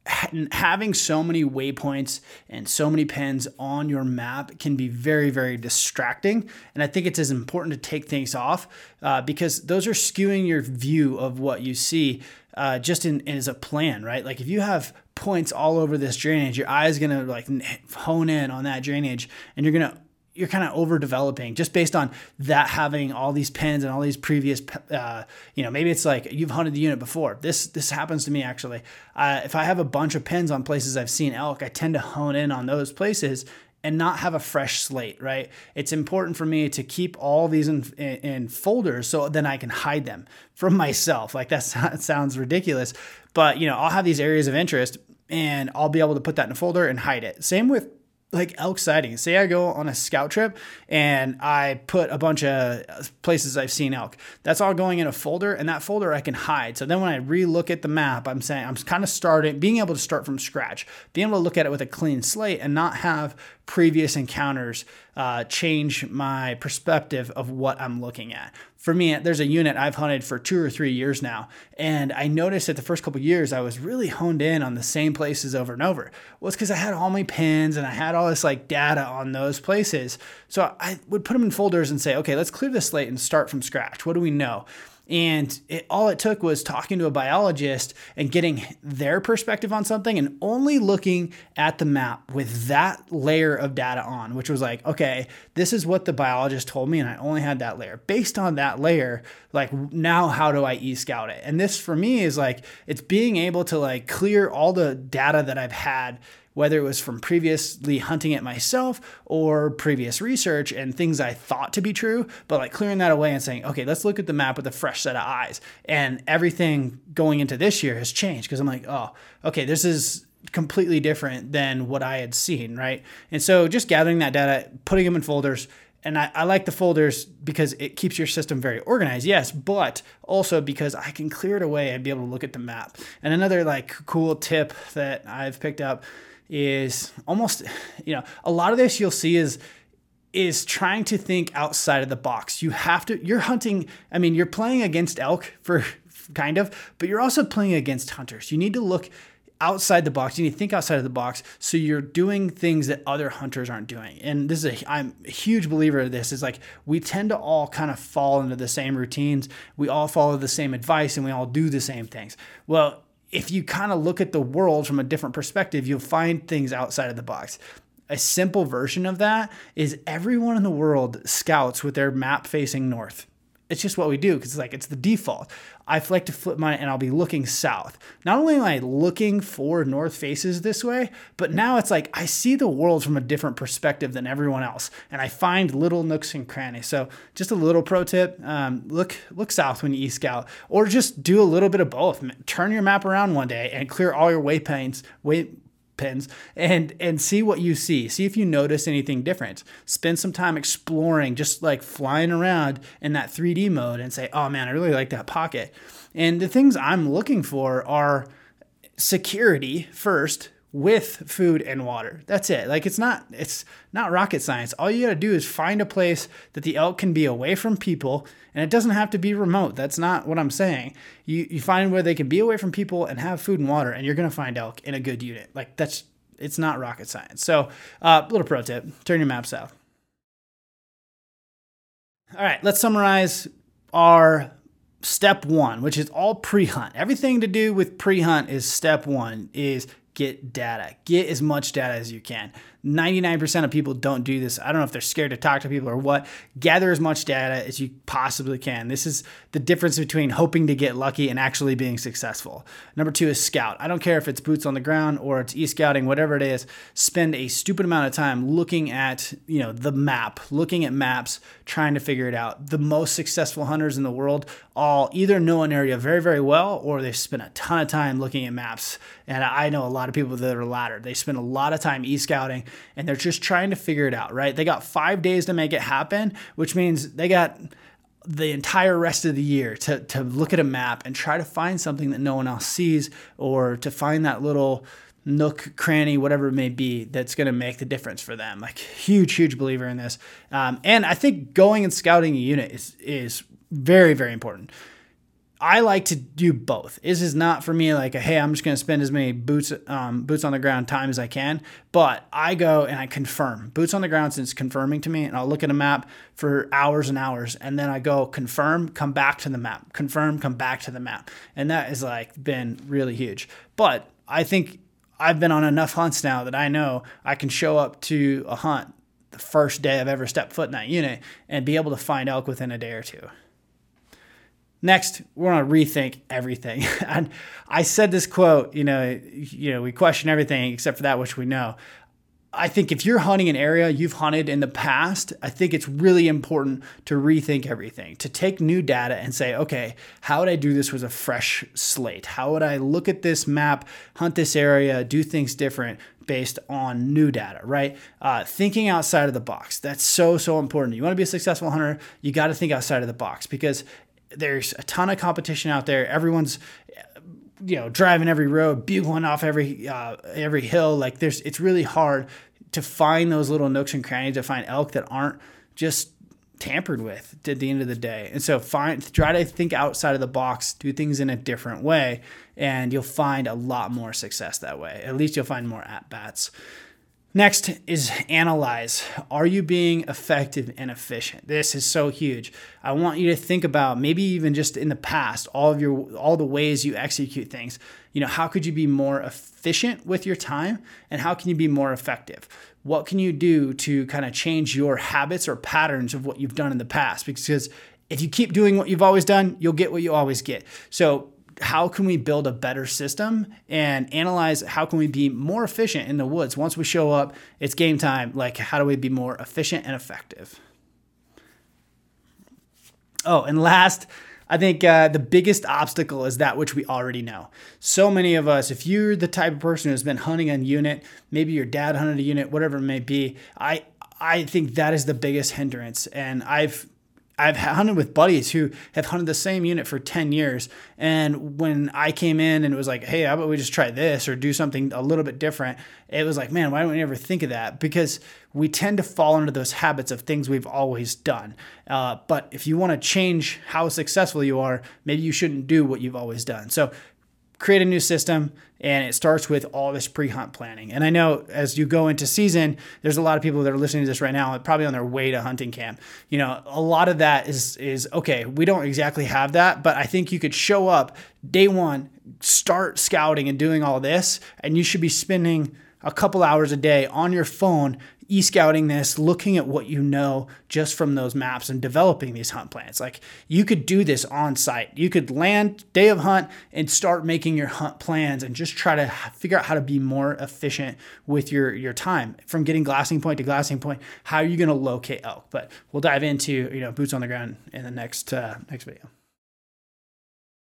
having so many waypoints and so many pins on your map can be very very distracting and i think it's as important to take things off uh, because those are skewing your view of what you see uh, just in, as a plan right? Like if you have points all over this drainage your eye is to like hone in on that drainage and you're to you're kind of overdeveloping just based on that having all these pins and all these previous uh, you know maybe it's like you've hunted the unit before. This this happens to me actually. Uh, if i have a bunch of pins on places i've seen elk i tend to hone in on those places and not have a fresh slate right? It's important for me to keep all these in, in, in folders so then i can hide them from *laughs* myself. Like that *laughs* sounds ridiculous but you know i'll have these areas of interest and i'll be able to put that in a folder and hide it. Same with like elk sightings. Say I go on a scout trip and I put a bunch of places I've seen elk. That's all going in a folder, and that folder I can hide. So then when I re-look at the map, I'm saying I'm kind of starting, being able to start from scratch, being able to look at it with a clean slate and not have previous encounters uh, change my perspective of what I'm looking at. For me, there's a unit I've hunted for two or three years now, and I noticed that the first couple years I was really honed in on the same places over and over. Well, it's because I had all my pins and I had all this like data on those places. So I would put them in folders and say, okay, let's clear this slate and start from scratch. What do we know? And it, all it took was talking to a biologist and getting their perspective on something and only looking at the map with that layer of data on, which was like, okay, this is what the biologist told me, and I only had that layer. Based on that layer, like now how do I e-scout it? And this for me is like it's being able to like clear all the data that I've had whether it was from previously hunting it myself or previous research and things I thought to be true, but like clearing that away and saying, okay, let's look at the map with a fresh set of eyes. And everything going into this year has changed because I'm like, oh, okay, this is completely different than what I had seen, right? And so just gathering that data, putting them in folders, and I, I, like the folders because it keeps your system very organized yes but also because i can clear it away and be able to look at the map and another like cool tip that i've picked up is almost, you know, a lot of this you'll see is is trying to think outside of the box. You have to you're hunting, I mean, you're playing against elk for kind of, but you're also playing against hunters. You need to look outside the box. You need to think outside of the box so you're doing things that other hunters aren't doing. And this is a I'm a huge believer of this is like we tend to all kind of fall into the same routines. We all follow the same advice and we all do the same things. Well, if you kind of look at the world from a different perspective, you'll find things outside of the box. A simple version of that is everyone in the world scouts with their map facing north. it's just what we do because it's like it's the default. I like to flip mine and I'll be looking south. Not only am I looking for north faces this way, but now it's like I see the world from a different perspective than everyone else, and I find little nooks and crannies. So just a little pro tip: um, look look south when you e-scout, or just do a little bit of both. Turn your map around one day and clear all your waypoints, way pins and and see what you see. See if you notice anything different. Spend some time exploring just like flying around in that 3d mode and say oh man i really like that pocket. And the things i'm looking for are security first with food and water. That's it. Like it's not it's not rocket science. All you got to do is find a place that the elk can be away from people and it doesn't have to be remote. That's not what I'm saying. You you find where they can be away from people and have food and water and you're going to find elk in a good unit. Like that's it's not rocket science. So, uh little pro tip, turn your map south. All right, let's summarize our step 1, which is all pre-hunt. Everything to do with pre-hunt is step 1 is get data. Get as much data as you can. 99% of people don't do this. I don't know if they're scared to talk to people or what. Gather as much data as you possibly can. This is the difference between hoping to get lucky and actually being successful. Number two is scout. I don't care if it's boots on the ground or it's e-scouting, whatever it is. Spend a stupid amount of time looking at, you know, the map, looking at maps, trying to figure it out. The most successful hunters in the world all either know an area very, very well or they spend a ton of time looking at maps. And I know a lot of people that are latter. They spend a lot of time e-scouting and they're just trying to figure it out, right? They got five days to make it happen, which means they got the entire rest of the year to, to look at a map and try to find something that no one else sees or to find that little nook, cranny, whatever it may be, that's going to make the difference for them. Like huge, huge believer in this. Um, and I think going and scouting a unit is is very, very important. I like to do both. This is not for me like a hey, I'm just going to spend as many boots um, boots on the ground time as I can. But I go and I confirm boots on the ground since confirming to me, and I'll look at a map for hours and hours, and then I go confirm, come back to the map, confirm, come back to the map, and that has like been really huge. But I think I've been on enough hunts now that I know I can show up to a hunt the first day I've ever stepped foot in that unit and be able to find elk within a day or two. Next, we're going to rethink everything. *laughs* and I said this quote, you know, you know, we question everything except for that which we know. I think if you're hunting an area you've hunted in the past, I think it's really important to rethink everything, to take new data and say, okay, how would I do this with a fresh slate? How would I look at this map, hunt this area, do things different based on new data, right? Uh, thinking outside of the box. That's so, so important. You want to be a successful hunter, you got to think outside of the box because there's a ton of competition out there. Everyone's you know driving every road, bugling off every uh, every hill. Like there's it's really hard to find those little nooks and crannies to find elk that aren't just tampered with at the end of the day. And so find try to think outside of the box, do things in a different way, and you'll find a lot more success that way. At least you'll find more at bats. Next is analyze. Are you being effective and efficient? This is so huge. I want you to think about maybe even just in the past, all of your all the ways you execute things. You know, how could you be more efficient with your time and how can you be more effective? What can you do to kind of change your habits or patterns of what you've done in the past? Because if you keep doing what you've always done, you'll get what you always get. So how can we build a better system and analyze how can we be more efficient in the woods? Once we show up it's game time. Like how do we be more efficient and effective? Oh and last i think uh, the biggest obstacle is that which we already know. So many of us if you're the type of person who's been hunting a unit maybe your dad hunted a unit whatever it may be i I think that is the biggest hindrance. And I've I've hunted with buddies who have hunted the same unit for 10 years. And when I came in and it was like, hey, how about we just try this or do something a little bit different? It was like, man, why don't we ever think of that? Because we tend to fall into those habits of things we've always done. Uh, but if you want to change how successful you are, maybe you shouldn't do what you've always done. So create a new system and it starts with all this pre-hunt planning. And i know as you go into season there's a lot of people that are listening to this right now probably on their way to hunting camp. You know a lot of that is is okay we don't exactly have that but i think you could show up day one start scouting and doing all this and you should be spending a couple hours a day on your phone e-scouting this, looking at what you know just from those maps and developing these hunt plans. Like you could do this on site. You could land day of hunt and start making your hunt plans and just try to figure out how to be more efficient with your your time from getting glassing point to glassing point. How are you going to locate elk? But we'll dive into you know boots on the ground in the next uh, next video.